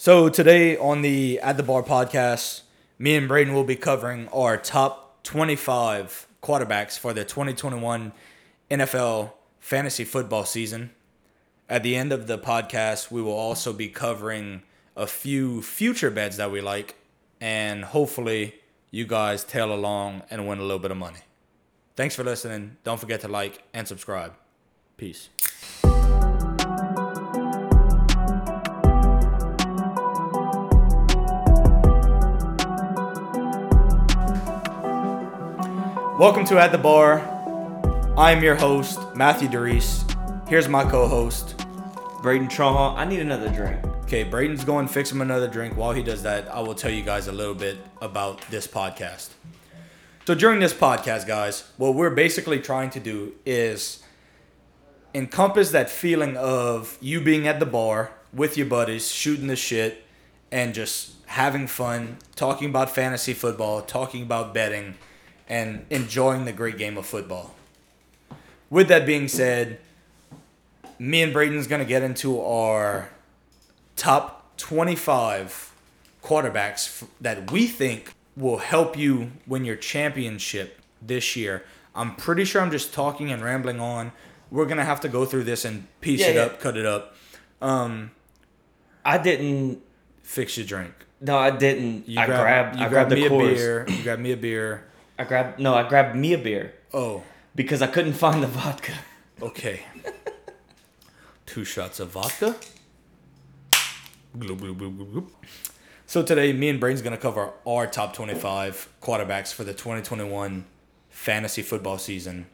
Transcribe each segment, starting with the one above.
So today on the At the Bar podcast, me and Brayton will be covering our top 25 quarterbacks for the 2021 NFL fantasy football season. At the end of the podcast, we will also be covering a few future bets that we like, and hopefully, you guys tail along and win a little bit of money. Thanks for listening. Don't forget to like and subscribe. Peace. Welcome to At the Bar. I'm your host, Matthew Doris. Here's my co host. Brayton Traha, I need another drink. Okay, Brayton's going to fix him another drink. While he does that, I will tell you guys a little bit about this podcast. So, during this podcast, guys, what we're basically trying to do is encompass that feeling of you being at the bar with your buddies, shooting the shit, and just having fun, talking about fantasy football, talking about betting, and enjoying the great game of football. With that being said, me and Brayton's going to get into our top 25 quarterbacks that we think will help you win your championship this year. I'm pretty sure I'm just talking and rambling on. We're going to have to go through this and piece Yeah, it yeah. up, cut it up. Um, I didn't. fix your drink. No, I didn't. You I grab- grabbed. you I grabbed grabbed me the a beer. You grabbed me a beer. I grabbed. No, I grabbed me a beer Oh, because I couldn't find the vodka. okay. Two shots of vodka. Gloop, gloop, gloop, gloop, gloop. So today, me and Brayton's gonna cover our top 25 quarterbacks for the 2021 fantasy football season.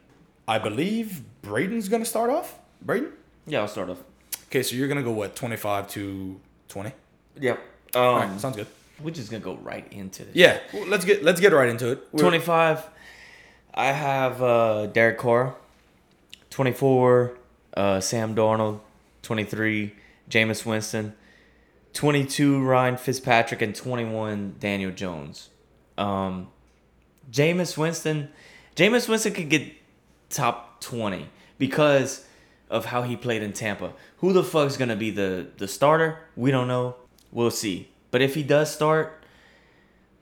I believe Brayton's gonna start off. Brayton. Yeah, I'll start off. Okay, so you're gonna go what 25 to 20. Yep. Um, All right, sounds good. We're just gonna go right into this. Yeah, well, let's get let's get right into it. We're- Twenty-five. I have uh, Derek Carr. Twenty-four. Uh, Sam Darnold. Twenty-three. Jameis Winston. Twenty-two. Ryan Fitzpatrick and twenty-one. Daniel Jones. Um, Jameis Winston. Jameis Winston could get top twenty because of how he played in Tampa. Who the fuck's gonna be the the starter? We don't know. We'll see. But if he does start,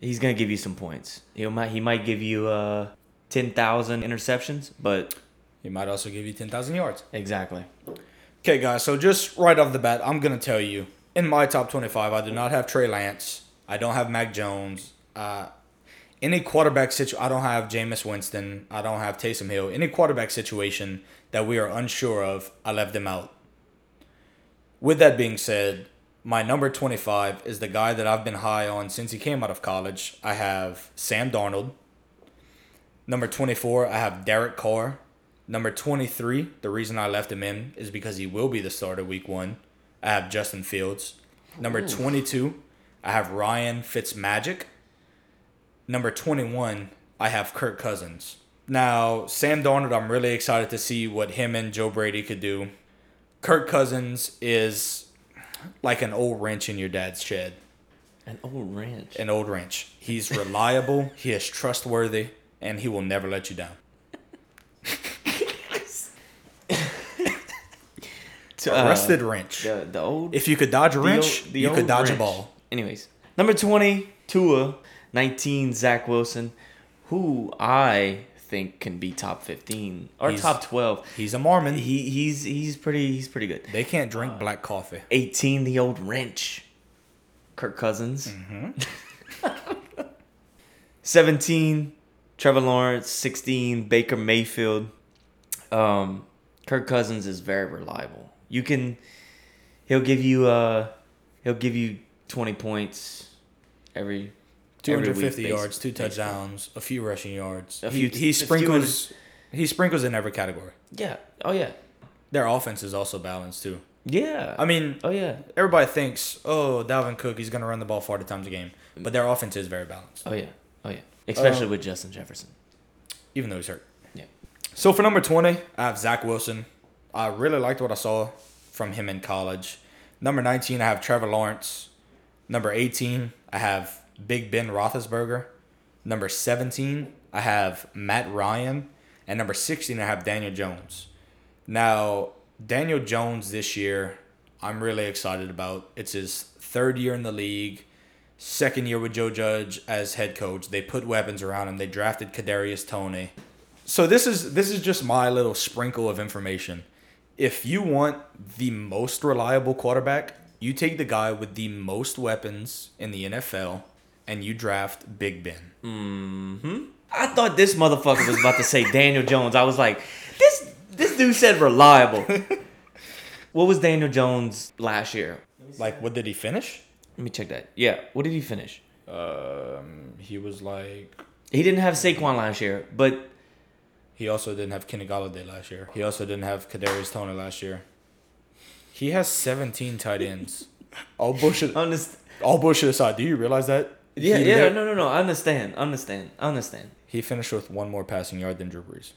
he's gonna give you some points. He might he might give you uh ten thousand interceptions, but He might also give you 10,000 yards. exactly. Okay, guys. So just right off the bat, I'm gonna tell you in my top 25, I do not have Trey Lance. I don't have Mac Jones. Uh, any quarterback situation, I don't have Jameis Winston. I don't have Taysom Hill. Any quarterback situation that we are unsure of, I left them out. With that being said, my number 25 is the guy that I've been high on since he came out of college. I have Sam Darnold. Number 24, I have Derek Carr. Number 23, the reason I left him in is because he will be the starter week one. I have Justin Fields. Number 22, I have Ryan Fitzmagic. Number 21, I have Kirk Cousins. Now, Sam Darnold, I'm really excited to see what him and Joe Brady could do. Kirk Cousins is like an old wrench in your dad's shed. An old wrench. An old wrench. He's reliable, he is trustworthy, and he will never let you down. A rusted wrench. Uh, The, the old If you could dodge a wrench, old- the you could dodge a ball. Anyways, number twenty, Tua. Nineteen, Zach Wilson, who I think can be top fifteen or He's- top twelve. He's a Mormon. He he's he's pretty he's pretty good. they can't Uh, drink black coffee. 18, the old wrench. Kirk Cousins. Mm-hmm. 17, Trevor Lawrence. 16, Baker Mayfield. Um, Kirk Cousins is very reliable. You can, he'll give you, uh, he'll give you 20 points every, 250 basi- yards, two touchdowns, a few rushing yards. A he, few- he few sprinkles. He sprinkles in every category. Yeah. Oh, yeah. Their offense is also balanced too. Yeah. I mean, oh, yeah. everybody thinks, oh, Dalvin Cook, he's gonna run the ball 40 times a game, but their offense is very balanced, Oh, yeah. Oh, yeah. Especially Um, with Justin Jefferson. even though he's hurt. Yeah. So for number 20, I have Zach Wilson. I really liked what I saw from him in college. Number 19, I have Trevor Lawrence. Number 18, I have Big Ben Roethlisberger. Number 17, I have Matt Ryan. And number 16, I have Daniel Jones. Now, Daniel Jones this year, I'm really excited about. It's his third year in the league, second year with Joe Judge as head coach. They put weapons around him. They drafted Kadarius Toney. So this is this is just my little sprinkle of information. If you want the most reliable quarterback, you take the guy with the most weapons in the NFL and you draft Big Ben. Mm-hmm. I thought this motherfucker was about to say Daniel Jones. I was like, this this dude said reliable. what was Daniel Jones last year? Like what did he finish? Let me check that. Yeah, what did he finish? Um, he was like He didn't have Saquon last year, but He also didn't have Kenny Golladay last year. He also didn't have Kadarius Toney last year. He has 17 tight ends. All bullshit. honest. All bullshit aside, do you realize that? Yeah, He yeah, no, no, no. I understand, understand, understand. He finished with one more passing yard than Drew Brees.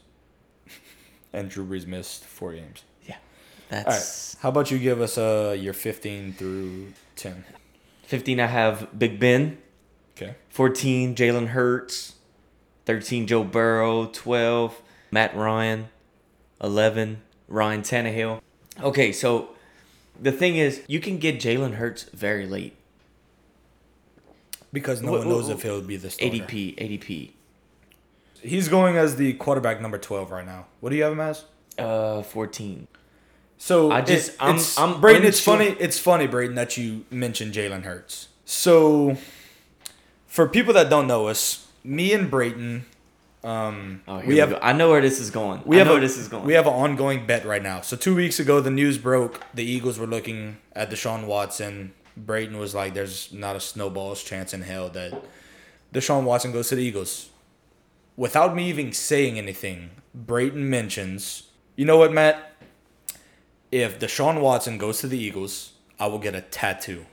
and Drew Brees missed four games. Yeah, All right. that's How about you give us uh your 15 through 10? fifteen. I have Big Ben. Okay. 14 Jalen Hurts, 13 Joe Burrow, 12 Matt Ryan, 11 Ryan Tannehill. Okay, so the thing is, you can get Jalen Hurts very late. Because no Wh- one knows wh- if he'll be the starter. ADP, ADP. He's going as the quarterback number 12 right now. What do you have him as? Uh, 14. So I just- it- I'm- it's, I'm Brayton. It's unsure- funny. It's funny, Brayton, that you mentioned Jalen Hurts. So, for people that don't know us, me and Brayton, um, Oh, we we, have go. I know where this is going. we I have know a, where this is going. We have an ongoing bet right now. So two weeks ago, the news broke. The Eagles were looking at Deshaun Watson. Brayton was like, "There's not a snowball's chance in hell that Deshaun Watson goes to the Eagles." Without me even saying anything, Brayton mentions, "You know what, Matt? If Deshaun Watson goes to the Eagles, I will get a tattoo."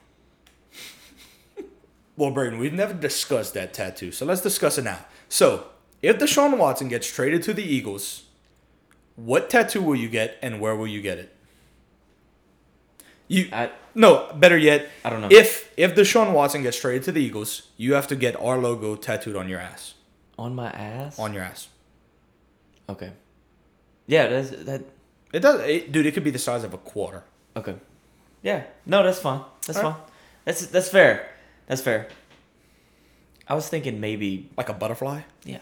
well, Brayton, we've never discussed that tattoo, so let's discuss it now. So, if Deshaun Watson gets traded to the Eagles, what tattoo will you get and where will you get it? You I, no, better yet, I don't know. if if Deshaun Watson gets traded to the Eagles, you have to get our logo tattooed on your ass. on my ass? On your ass. Okay. Yeah, that's that. It does, it, dude. It could be the size of a quarter. Okay. Yeah. No, that's fine. That's Alright. fine. That's that's fair. That's fair. I was thinking maybe like a butterfly, yeah.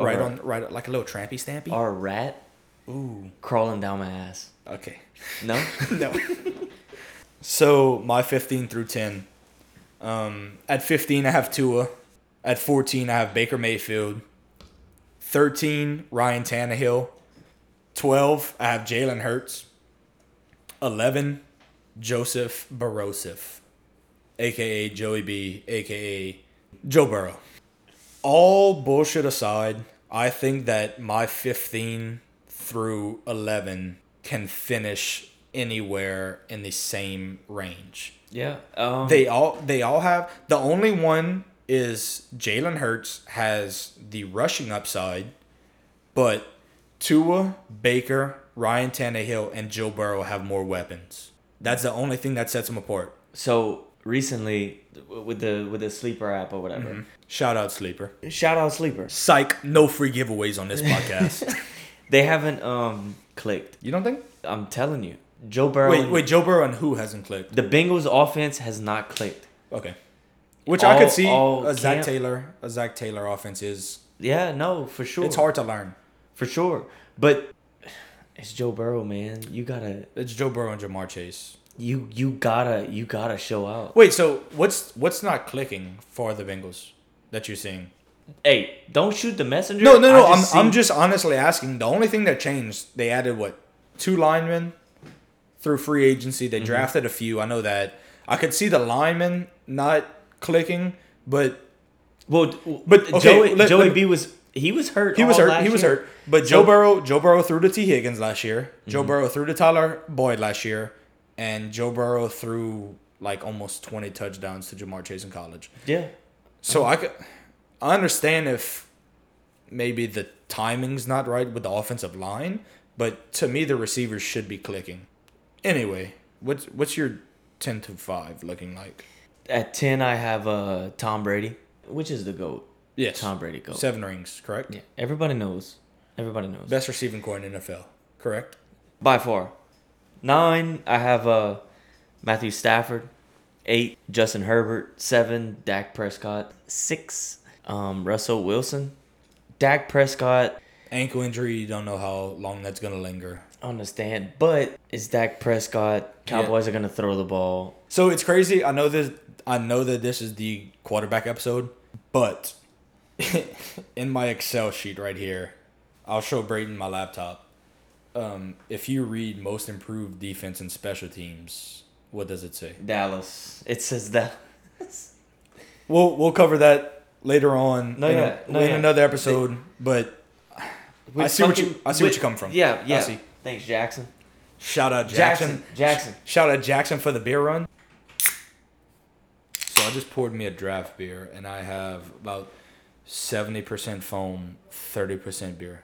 right on, right like a little trampy stampy. Or a rat Ooh, crawling down my ass. Okay. No? no. so my 15 through 10. Um, at 15, I have Tua. At 14, I have Baker Mayfield. 13, Ryan Tannehill. 12, I have Jalen Hurts. 11, Joseph Barosif, aka Joey B, aka Joe Burrow. All bullshit aside, I think that my 15 through 11 can finish anywhere in the same range. Yeah. Um They all they all have the only one is Jalen Hurts has the rushing upside, but Tua, Baker, Ryan Tannehill, and Joe Burrow have more weapons. That's the only thing that sets them apart. so recently with the with the sleeper app or whatever. Shout out Sleeper. Shout out sleeper. Psych, no free giveaways on this podcast. They haven't um clicked. you don't think? I'm telling you. Joe Burrow Wait, and- wait, Joe Burrow and who hasn't clicked? the Bengals offense has not clicked. Okay. Which I could see all a Zach camp- Taylor, a Zac Taylor offense is Yeah, no, for sure. it's hard to learn. For sure. But it's Joe Burrow, man. You gotta It's Joe Burrow and Ja'Marr Chase. you you gotta you gotta show out. Wait, so what's what's not clicking for the Bengals that you're seeing? Hey, don't shoot the messenger. No, no, no. I'm just I'm just honestly asking. The only thing that changed, they added what two linemen through free agency. Mm-hmm. They drafted a few. I know that. I could see the linemen not clicking, but well, But, okay, Joey let- Joey let- B was he was hurt. he was hurt. He was year. hurt. But So- Joe Burrow, Joe Burrow threw to Tee Higgins last year. Joe Mm-hmm. Burrow threw to Tyler Boyd last year, and Joe Burrow threw like almost 20 touchdowns to Ja'Marr Chase in college. Yeah, So I could, I understand if maybe the timing's not right with the offensive line, but to me the receivers should be clicking. Anyway, what's what's your ten to five looking like? at ten I have uh Tom Brady, which is the goat. Yes, Tom Brady goat. seven rings, correct? Yeah, everybody knows. Everybody knows. Best receiving corps in NFL, correct? By far. Nine, I have uh Matthew Stafford. Eight, Justin Herbert. Seven, Dak Prescott. Six, um, Russell Wilson. Dak Prescott, Ankle injury, you don't know how long that's gonna linger. understand, but it's Dak Prescott. Cowboys are gonna throw the ball. So it's crazy. I know this. I know that this is the quarterback episode, but in my Excel sheet right here, I'll show Brayton my laptop. Um, if you read most improved defense and special teams, what does it say? Dallas. It says that. We'll we'll cover that later on No, in, yeah, a- no, in yeah. another episode. But I see what you I see what you come from. Yeah, yeah. Thanks, Jackson. Shout out Jackson. Jackson. Jackson. Shout out Jackson for the beer run. So I just poured me a draft beer, and I have about seventy percent foam, thirty percent beer.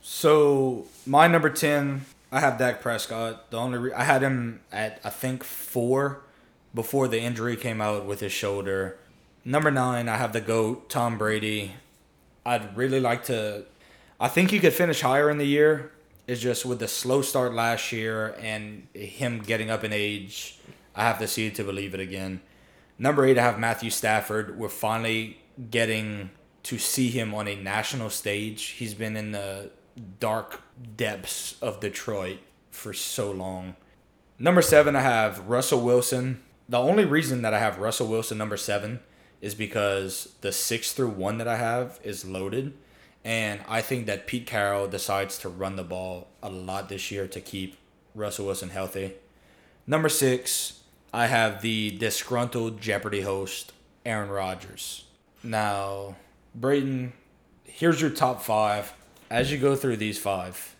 So my number ten, I have Dak Prescott. The only re- I had him at I think four before the injury came out with his shoulder. Number nine, I have the goat Tom Brady. I'd really like to. I think he could finish higher in the year. It's just with the slow start last year and him getting up in age, I have to see it to believe it again. Number eight, I have Matthew Stafford. We're finally getting to see him on a national stage. He's been in the dark depths of Detroit for so long. Number seven, I have Russell Wilson. The only reason that I have Russell Wilson number seven is because the six through one that I have is loaded. And I think that Pete Carroll decides to run the ball a lot this year to keep Russell Wilson healthy. Number six, I have the disgruntled Jeopardy host, Aaron Rodgers. Now, Brayton, here's your top five. As you go through these five,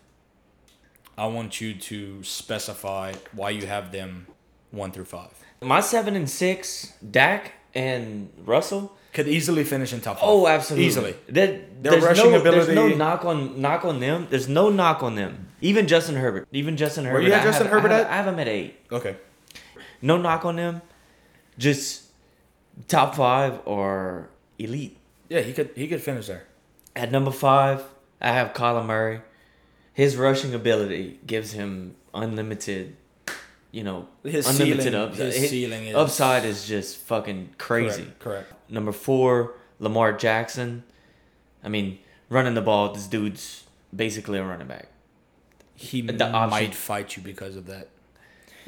I want you to specify why you have them one through five. My seven and six, Dak and Russell. Could easily finish in top five. Oh, absolutely. Easily. There, Their rushing no, ability- There's no knock on knock on them. There's no knock on them. Even Justin Herbert. Even Justin Herbert. Where you I Justin have- I Herbert have- at? I have him at eight. Okay. No knock on them. Just top five or elite. Yeah, he could he could finish there. At number five, I have Kyler Murray. His rushing ability gives him unlimited, you know, His unlimited ceiling- upside. his ceiling is- upside is just fucking crazy. Correct. correct. Number four, Lamar Jackson. I mean, running the ball, this dude's basically a running back. He The option. might fight you because of that.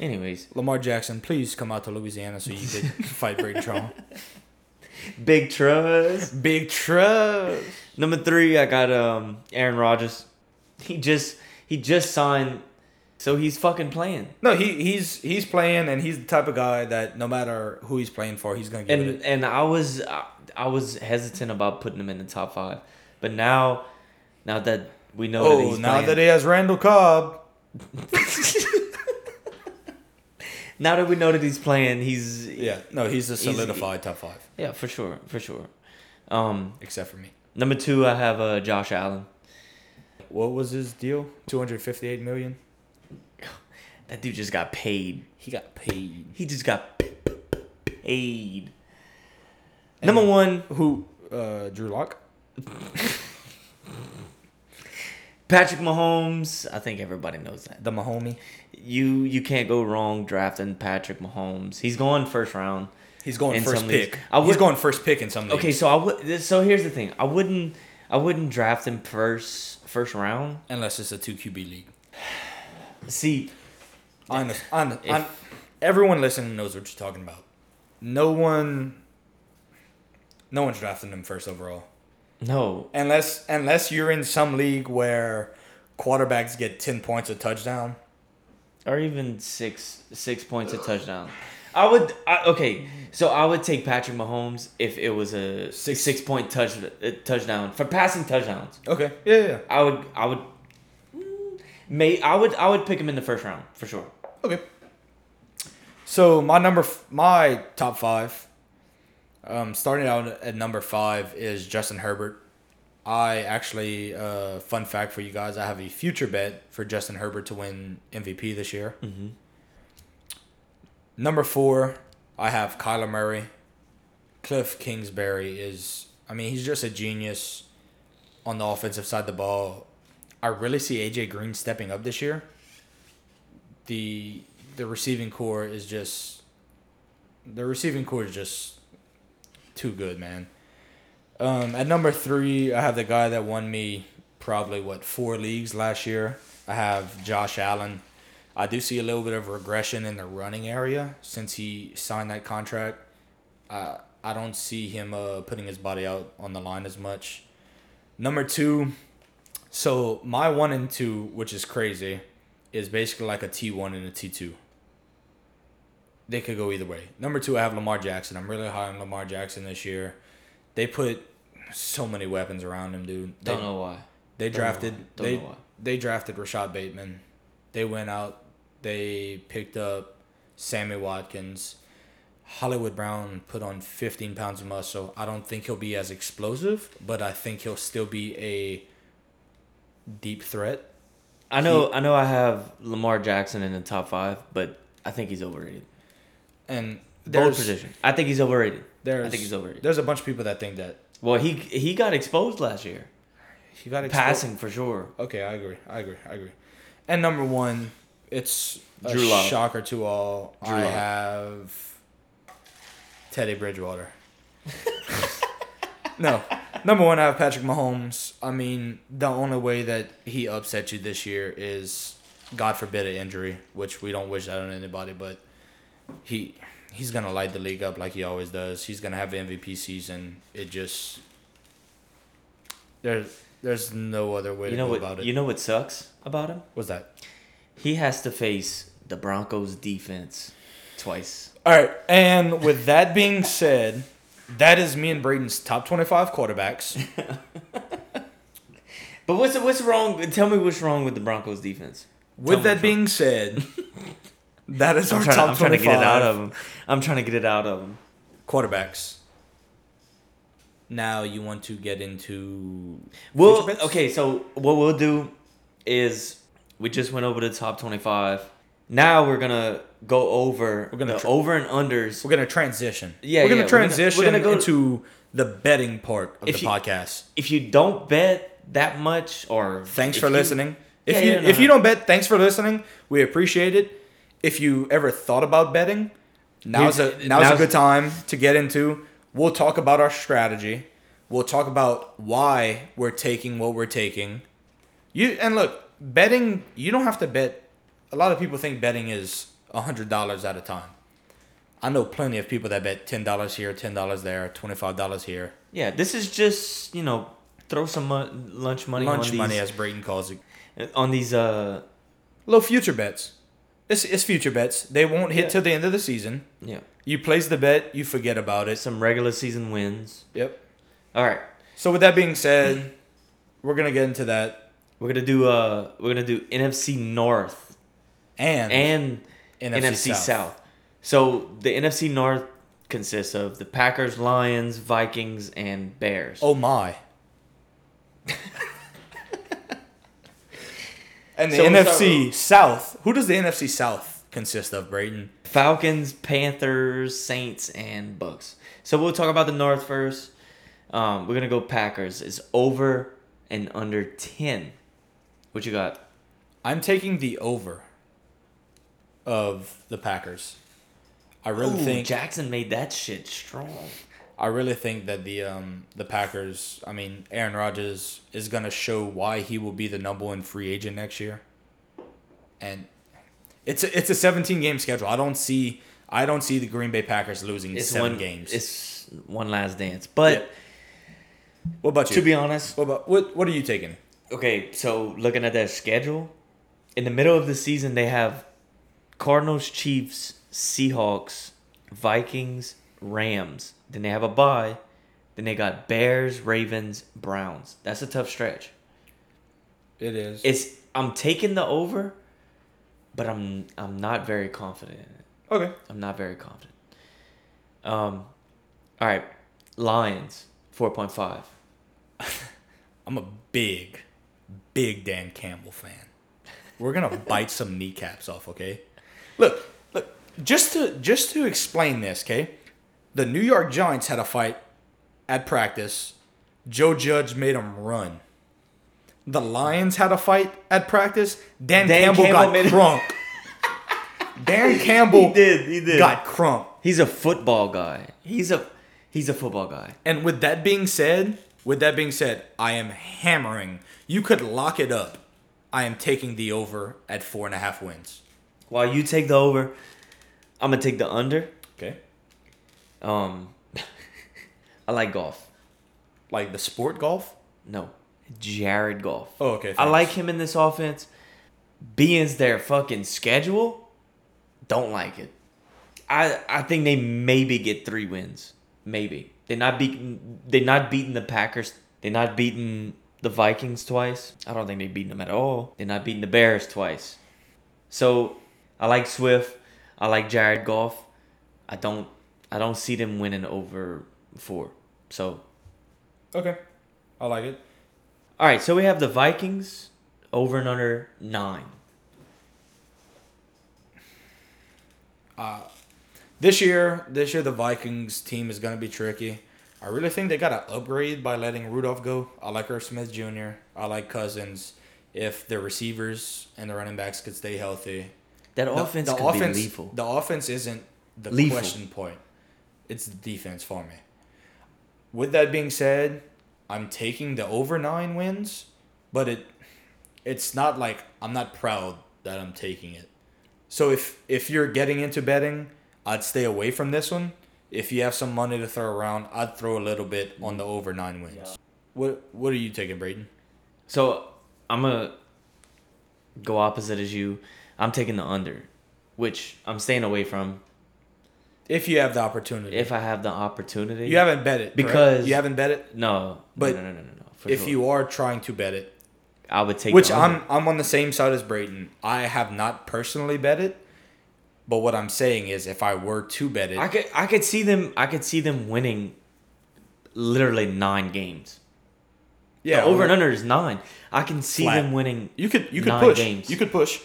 Anyways, Lamar Jackson, please come out to Louisiana so you can fight Brady Trump. big trust. Big trust. Number three, I got um Aaron Rodgers. He just he just signed, so he's fucking playing. No, he he's he's playing and he's the type of guy that no matter who he's playing for, he's gonna give And it. and I was I, was hesitant about putting him in the top five, but now now that we know that Oh, he's now playing, that he has Randall Cobb, now that we know that he's playing, he's yeah, no, he's a He's- solidified top five, yeah for sure for sure. Um, except for me. number two, I have uh, Josh Allen. What was his deal? Two hundred fifty-eight million. That dude just got paid. He got paid. He just got p- p- p- paid. Number one, Who? Uh, Drew Lock. Patrick Mahomes. I think everybody knows that. The Mahomie. You you can't go wrong drafting Patrick Mahomes. He's going first round. He's going In first some leagues. pick. I He's would- going first pick in some leagues. Okay, so I would. So here's the thing. I wouldn't. I wouldn't draft him first first round. Unless it's a two QB league. See, I understand. I under- If- I- everyone listening knows what you're talking about. No one. No one's drafting him first overall, no. unless unless you're in some league where quarterbacks get ten points a touchdown. or even six six points a touchdown. I would I, okay, so I would take Patrick Mahomes if it was a six six point touch uh, touchdown for passing touchdowns. Okay. Yeah, yeah. yeah. I would I would mm, may I would I would pick him in the first round for sure. Okay. So my number, f- my top five, um, starting out at number five is Justin Herbert. I actually, uh, fun fact for you guys, I have a future bet for Justin Herbert to win MVP this year. Mm-hmm. Number four, I have Kyler Murray. Cliff Kingsbury is, I mean, he's just a genius on the offensive side of the ball. I really see AJ Green stepping up this year. The the receiving corps is just the receiving corps is just too good, man. Um, at number three, I have the guy that won me probably what four leagues last year. I have Josh Allen. I do see a little bit of regression in the running area since he signed that contract. Uh, I don't see him uh, putting his body out on the line as much. Number two, so my one and two, which is crazy, is basically like a T one and a T two. They could go either way. Number two, I have Lamar Jackson. I'm really high on Lamar Jackson this year. They put so many weapons around him, dude. They, Don't know why. They Don't know drafted. Don't they know why. they drafted Rashod Bateman. They went out. They picked up Sammy Watkins. Hollywood Brown put on 15 pounds of muscle. I don't think he'll be as explosive, but I think he'll still be a deep threat. I know. I know. I have Lamar Jackson in the top five, but I think he's overrated. And Both there's positions. I think he's overrated. there's I think he's overrated. There's a bunch of people that think that Well, he he got exposed last year. he got expo- Passing for sure. Okay, I agree. I agree. I agree. And number one, it's a shocker to all. Drew I Lock. have Teddy Bridgewater. no, number one, I have Patrick Mahomes. I mean, the only way that he upset you this year is, God forbid, an injury, which we don't wish that on anybody. But he he's gonna light the league up like he always does. He's gonna have an MVP season. It just there's there's no other way You to know go what? about it. You know what sucks about him? What's that? He has to face the Broncos defense twice. All right, and with that being said, that is me and Brayton's top twenty-five quarterbacks. But what's what's wrong? Tell me what's wrong with the Broncos defense. With that being said, that is our I'm trying, top I'm trying to get it out of them. I'm trying to get it out of him. quarterbacks. Now you want to get into Well, okay. So what we'll do is we just went over the top twenty-five. Now we're gonna go over We're gonna the tr- over and unders. We're gonna transition. Yeah, we're gonna yeah, we're gonna- we're gonna go- into the betting part of the you- podcast. If you don't bet that much, or Thanks for you- listening. If Yeah, you yeah, no, if you don't bet, thanks for listening. We appreciate it. If you ever thought about betting, now's a Here's- now's, a good time to get into. We'll talk about our strategy. We'll talk about why we're taking what we're taking. You and look, betting. You don't have to bet. A lot of people think betting is hundred dollars at a time. I know plenty of people that bet ten dollars here, ten dollars there, twenty five dollars here. Yeah, this is just you know throw some mo- lunch money Lunch on money, these as Brayton calls it. on these uh Little future bets. It's, it's future bets. They won't hit Yeah. till the end of the season. yeah You place the bet, you forget about it. some regular season wins. Yep. All right, So with that being said, we're gonna get into that we're gonna do uh we're gonna do NFC North and, and NFC, NFC, South. South. So the NFC North consists of the Packers, Lions, Vikings, and Bears. Oh my. and the So NFC South. Who does the NFC South consist of, Brayton? Falcons, Panthers, Saints, and Bucks. So we'll talk about the North first. Um, we're gonna go Packers. It's over and under ten. What you got? I'm taking the over of the Packers. I really Ooh, think Jackson made that shit strong. I really think that the um the Packers, I mean Aaron Rodgers is gonna show why he will be the number one free agent next year. And it's a, it's a 17 game schedule. I don't see I don't see the Green Bay Packers losing It's seven one games. It's one last dance. But what about you? to be honest, what about what what are you taking? okay. So looking at their schedule, in the middle of the season they have Cardinals, Chiefs, Seahawks, Vikings, Rams. Then they have a bye. Then they got Bears, Ravens, Browns. That's a tough stretch. It is. It's I'm taking the over, but I'm I'm not very confident in it. okay. I'm not very confident. Um, all right, Lions four point five. I'm a big, big Dan Campbell fan. We're gonna bite some kneecaps off, okay? Look, look. Just to just to explain this, okay? The New York Giants had a fight at practice. Joe Judge made them run. the Lions had a fight at practice, Dan, Dan Campbell, Campbell got crunk. Dan Campbell He did, he did. got crunk. He's a football guy. He's a he's a football guy. And with that being said, with that being said, I am hammering. You could lock it up. I am taking the over at four and a half wins. While you take the over, I'm gonna take the under. Okay. Um, I like golf. Like the sport golf. No, Jared Goff. Oh, okay. I like him in this offense. Being's their fucking schedule. Don't like it. I I think they maybe get three wins. Maybe they're not beating. They're not beating the Packers. They're not beating the Vikings twice. I don't think they've beaten them at all. They're not beating the Bears twice. So I like Swift. I like Jared Goff. I don't. I don't see them winning over four. So Okay. I like it. all right. So we have the Vikings over and under nine. Uh, this year, this year the Vikings team is gonna be tricky. I really think they got to upgrade by letting Rudolph go. I like Irv Smith Jr. I like Cousins. If the receivers and the running backs could stay healthy, That the, offense the could offense, be lethal. the offense isn't the Lethal. question point. It's the defense for me. With that being said, I'm taking the over nine wins, but it it's not like I'm not proud that I'm taking it. So if if you're getting into betting, I'd stay away from this one. If you have some money to throw around, I'd throw a little bit on the over nine wins. What what are you taking, Brayton? So I'm gonna go opposite as you. I'm taking the under, which I'm staying away from If you have the opportunity. if I have the opportunity. you haven't bet it correct? Because- you haven't bet it. no, But no, no, no, no, no. For if sure. you are trying to bet it, I would take which. I'm I'm on the same side as Brayton. I have not personally bet it, but what I'm saying is, if I were to bet it, I could I could see them I could see them winning literally nine games. yeah, the over or- and under is nine. I can see Flat. them winning. You could you could push. games. You could push.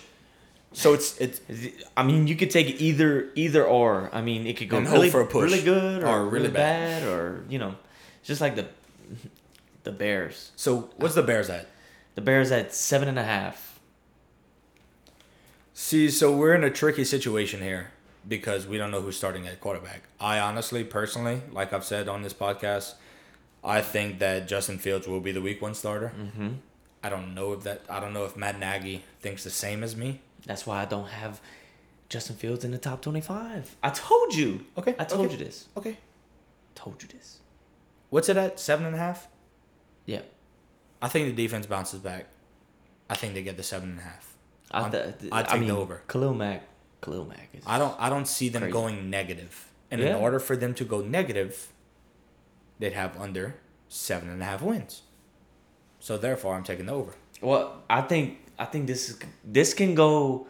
So it's it's I mean, you could take either either or. I mean, it could go And really for a push. really good or, Or really, really bad. or you know, it's just like the the Bears. so. What's the Bears at? The Bears at seven and a half. See, so we're in a tricky situation here because we don't know who's starting at quarterback. I honestly, personally, like I've said on this podcast, I think that Justin Fields will be the week one starter. Mm-hmm. I don't know if that. I don't know if Matt Nagy thinks the same as me. That's why I don't have Justin Fields in the top twenty-five. I told you. Okay, I told okay. you this. Okay, Told you this. what's it at? Seven and a half. Yeah. I think the defense bounces back. I think they get the seven and a half. I, th- I take mean, the over. Khalil Mack. Khalil Mack is. I don't. I don't see them Crazy. going negative. And Yeah. in order for them to go negative, they'd have under seven and a half wins. So therefore, I'm taking the over. Well, I think I think this is this can go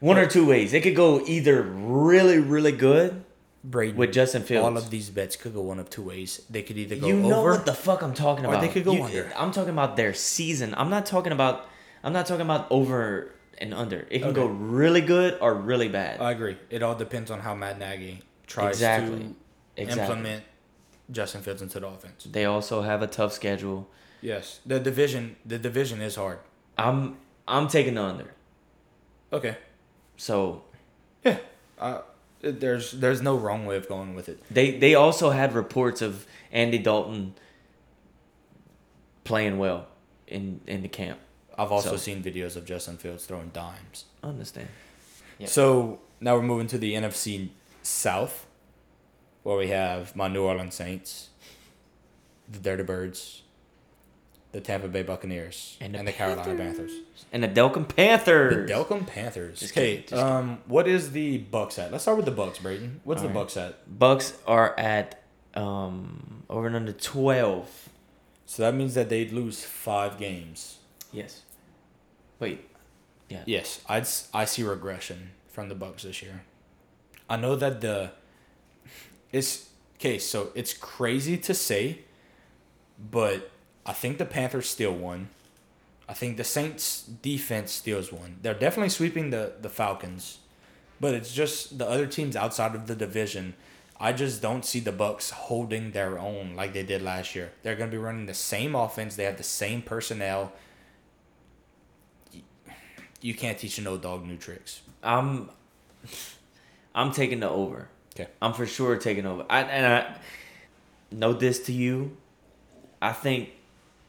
one or two ways. It could go either really really good Brayton, with Justin Fields. all of these bets could go one of two ways. They could either go you know over. what the fuck I'm talking Or about. they could go You- under. I'm talking about their season. I'm not talking about. I'm not talking about over and under. It can go really good or really bad. I agree. It all depends on how Matt Nagy tries exactly. to Exactly. implement Justin Fields into the offense. They also have a tough schedule. Yes, the division. The division is hard. I'm I'm taking the under. Okay. So Yeah. Uh, there's there's no wrong way of going with it. They they also had reports of Andy Dalton playing well in in the camp. I've also So- seen videos of Justin Fields throwing dimes. I understand. Yeah. So now we're moving to the NFC South, where we have my New Orleans Saints, the Dirty Birds, the Tampa Bay Buccaneers, and the, Carolina Panthers. And the Delcom Panthers. The Delcom Panthers. Just Okay, kidding, just um, what is the Bucks at? Let's start with the Bucks, Brayton. What's the All right. Bucks at? Bucks are at um over and under twelve. So that means that they'd lose five games. Yes. Wait. Yeah. Yes, I'd s- I see regression from the Bucks this year. I know that the it's okay, so it's crazy to say, but I think the Panthers steal one. I think the Saints defense steals one. They're definitely sweeping the the Falcons, but it's just the other teams outside of the division. I just don't see the Bucks holding their own like they did last year. They're going to be running the same offense. They have the same personnel. You can't teach an old dog new tricks. I'm I'm taking the over. Okay. I'm for sure taking over. I and I note this to you. I think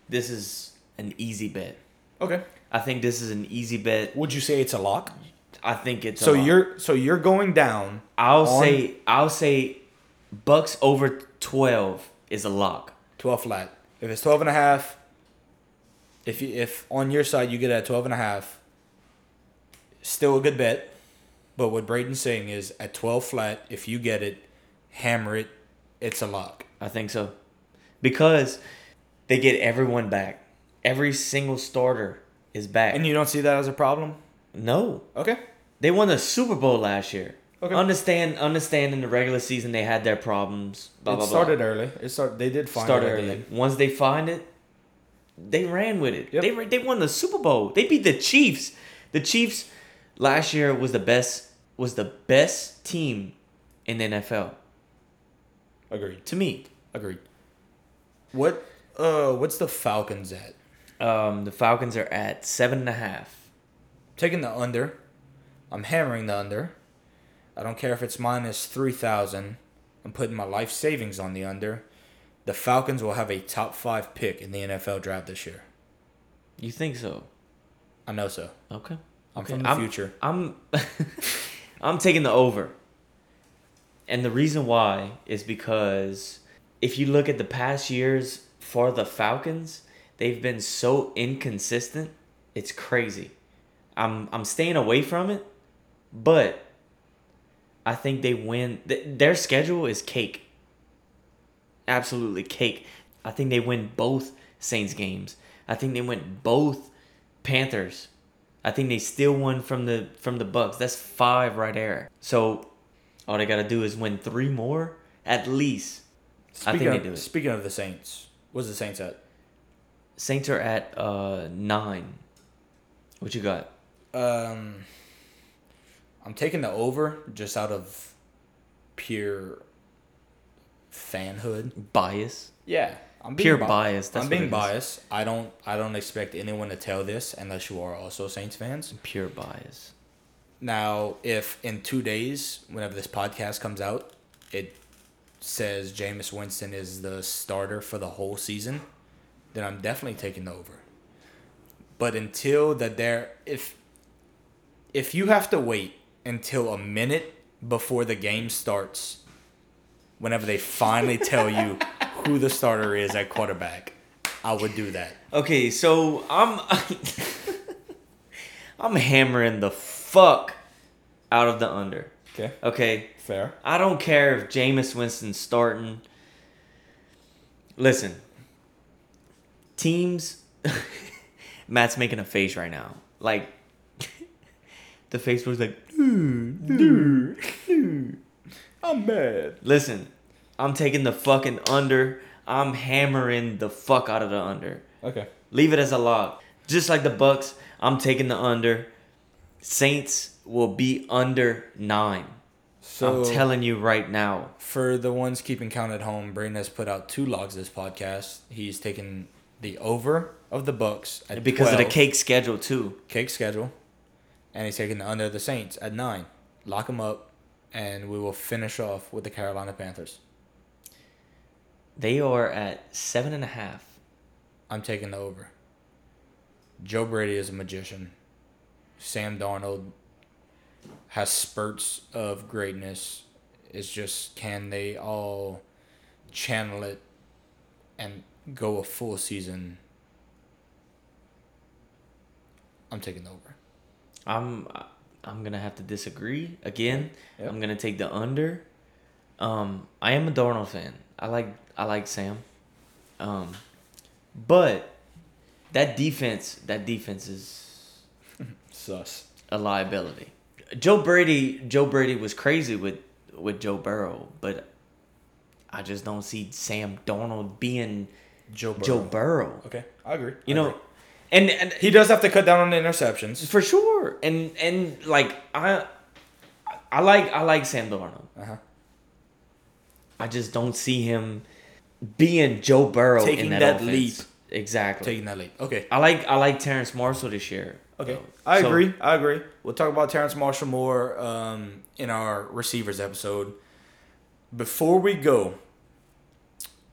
this is an easy bet. Okay. I think this is an easy bet. Would you say it's a lock? I think it's a So you're so you're going down. I'll on- say I'll say Bucks over 12 is a lock. 12 flat. If it's 12 and a half, if you if on your side you get it at 12 and a half, still a good bet. But what Brayton's saying is at 12 flat, if you get it, hammer it, it's a lock. I think so. Because they get everyone back. Every single starter is back. And you don't see that as a problem? no. Okay. They won the Super Bowl last year. Okay. Understand understand in the regular season they had their problems. Blah, it blah, started blah. early. It started they did find started it the early. Once they find it, they ran with it. Yep. They they won the Super Bowl. They beat the Chiefs. The Chiefs last year was the best was the best team in the NFL Agreed. to me. Agreed. What uh what's the Falcons at? Um, the Falcons are at seven and a half. Taking the under. I'm hammering the under. I don't care if it's minus 3,000. I'm putting my life savings on the under. The Falcons will have a top five pick in the NFL draft this year. You think so? I know so. Okay. I'm Okay. from the I'm- future. I'm I'm taking the over. And the reason why is because if you look at the past years for the Falcons, they've been so inconsistent. It's crazy. I'm I'm staying away from it, but I think they win. th- Their schedule is cake. Absolutely cake. I think they win both Saints games. I think they win both Panthers. I think they still won from the from the Bucks. That's five right there. So all they gotta do is win three more at least. I think Speaking they do it. Speaking of the Saints, what's the Saints at? Saints are at uh nine. What you got? Um, I'm taking the over just out of pure fanhood. Bias. Yeah, I'm Pure bi- bias, that's I'm being biased. I don't. I don't expect anyone to tell this unless you are also Saints fans. Pure bias. Now, if in two days, whenever this podcast comes out, it says Jameis Winston is the starter for the whole season, then I'm definitely taking the over. But until that, there, if if you have to wait until a minute before the game starts, whenever they finally tell you who the starter is at quarterback, I would do that. Okay, so I'm I'm hammering the fuck out of the under. Okay, Okay. fair. I don't care if Jameis Winston's starting. Listen, teams. Matt's making a face right now. Like, the face was like, I'm mad. listen, I'm taking the fucking under. I'm hammering the fuck out of the under. Okay. Leave it as a lock. Just like the Bucks, I'm taking the under. Saints will be under nine. So I'm telling you right now. For the ones keeping count at home, Brayton has put out two logs this podcast. He's taken the over of the Bucks at Because of the cake schedule too. cake schedule, and he's taking the under of the Saints at nine. Lock them up, and we will finish off with the Carolina Panthers. They are at seven and a half. I'm taking the over. Joe Brady is a magician. Sam Darnold has spurts of greatness. It's just can they all channel it and go a full season? I'm taking the over. I'm I'm gonna have to disagree again. Yep. I'm gonna take the under. Um, I am a Darnold fan. I like I like Sam. Um, but that defense that defense is Sus. a liability. Joe Brady Joe Brady was crazy with with Joe Burrow, but I just don't see Sam Darnold being Joe Burrow. Joe Burrow. Okay, I agree. You I know, agree. and and he does have to cut down on the interceptions. for sure. And and like I I like I like Sam Darnold. Uh huh. I just don't see him being Joe Burrow Taking in that, that leap. Exactly. Taking that leap. Okay. I like I like Terrace Marshall this year. Okay. though. I So, agree. I agree. We'll talk about Terrace Marshall more um, in our receivers episode. Before we go,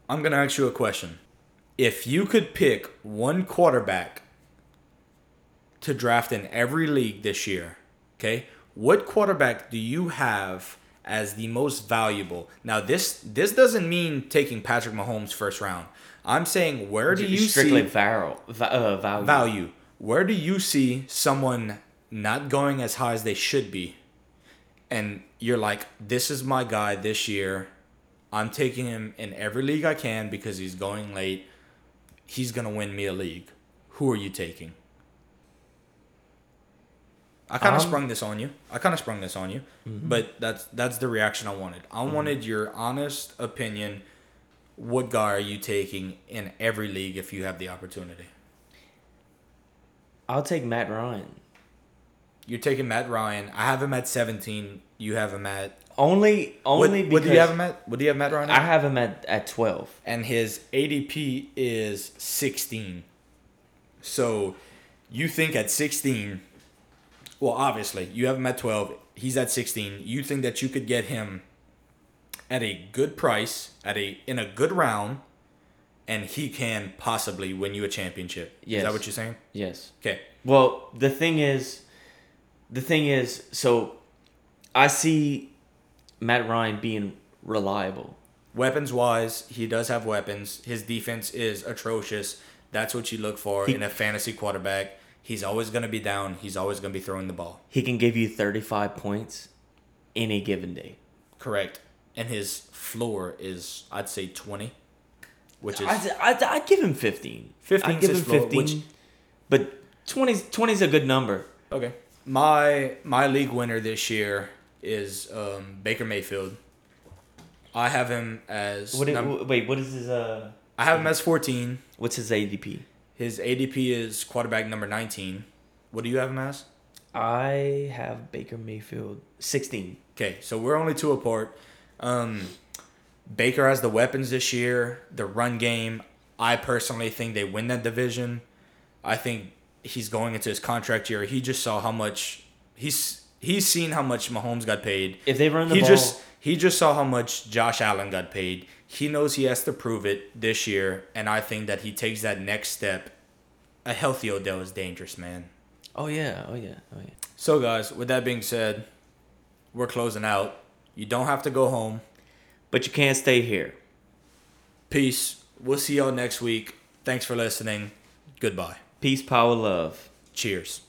I'm going to ask you a question. If you could pick one quarterback to draft in every league this year, okay, what quarterback do you have as the most valuable? Now, this this doesn't mean taking Patrick Mahomes first round. I'm saying where do you strictly see uh, value. value. Where do you see someone not going as high as they should be? And you're like, this is my guy this year. I'm taking him in every league I can because he's going late. He's going to win me a league. Who are you taking? I kind of Um, sprung this on you. I kind of sprung this on you, but that's that's the reaction I wanted. I wanted your honest opinion. What guy are you taking in every league if you have the opportunity? I'll take Matt Ryan. You're taking Matt Ryan. I have him at 17. You have him at Only what, only what because do you have him at? What do you have Matt Ryan I have him at, at 12. and his ADP is 16. So you think at 16, well, obviously, you have him at 12. He's at 16. You think that you could get him at a good price, at a in a good round, and he can possibly win you a championship. Is Yes. that what you're saying? Yes. Okay. Well, the thing is, the thing is, so I see Matt Ryan being reliable. Weapons wise, he does have weapons. His defense is atrocious. That's what you look for He- in a fantasy quarterback. He's always going to be down. He's always going to be throwing the ball. He can give you 35 points any given day. Correct. And his floor is, I'd say, 20, which is I'd, I'd, I'd give him 15. 15 I'd give him his floor, 15. which- but 20 20 is a good number. okay. My my league winner this year is um, Baker Mayfield. I have him as What? num- wait, what is his uh? I have him as 14. What's his ADP? His ADP is quarterback number 19. What do you have him as? I have Baker Mayfield 16. Okay, so we're only two apart. Um, Baker has the weapons this year, the run game. I personally think they win that division. I think he's going into his contract year. He just saw how much he's he's seen how much Mahomes got paid. If they run the he ball, just he just saw how much Josh Allen got paid. He knows he has to prove it this year, and I think that he takes that next step. A healthy Odell is dangerous, man. oh yeah, oh yeah, oh yeah. So, guys, with that being said, we're closing out. You don't have to go home. But you can't stay here. Peace. We'll see y'all next week. Thanks for listening. Goodbye. Peace, power, love. Cheers.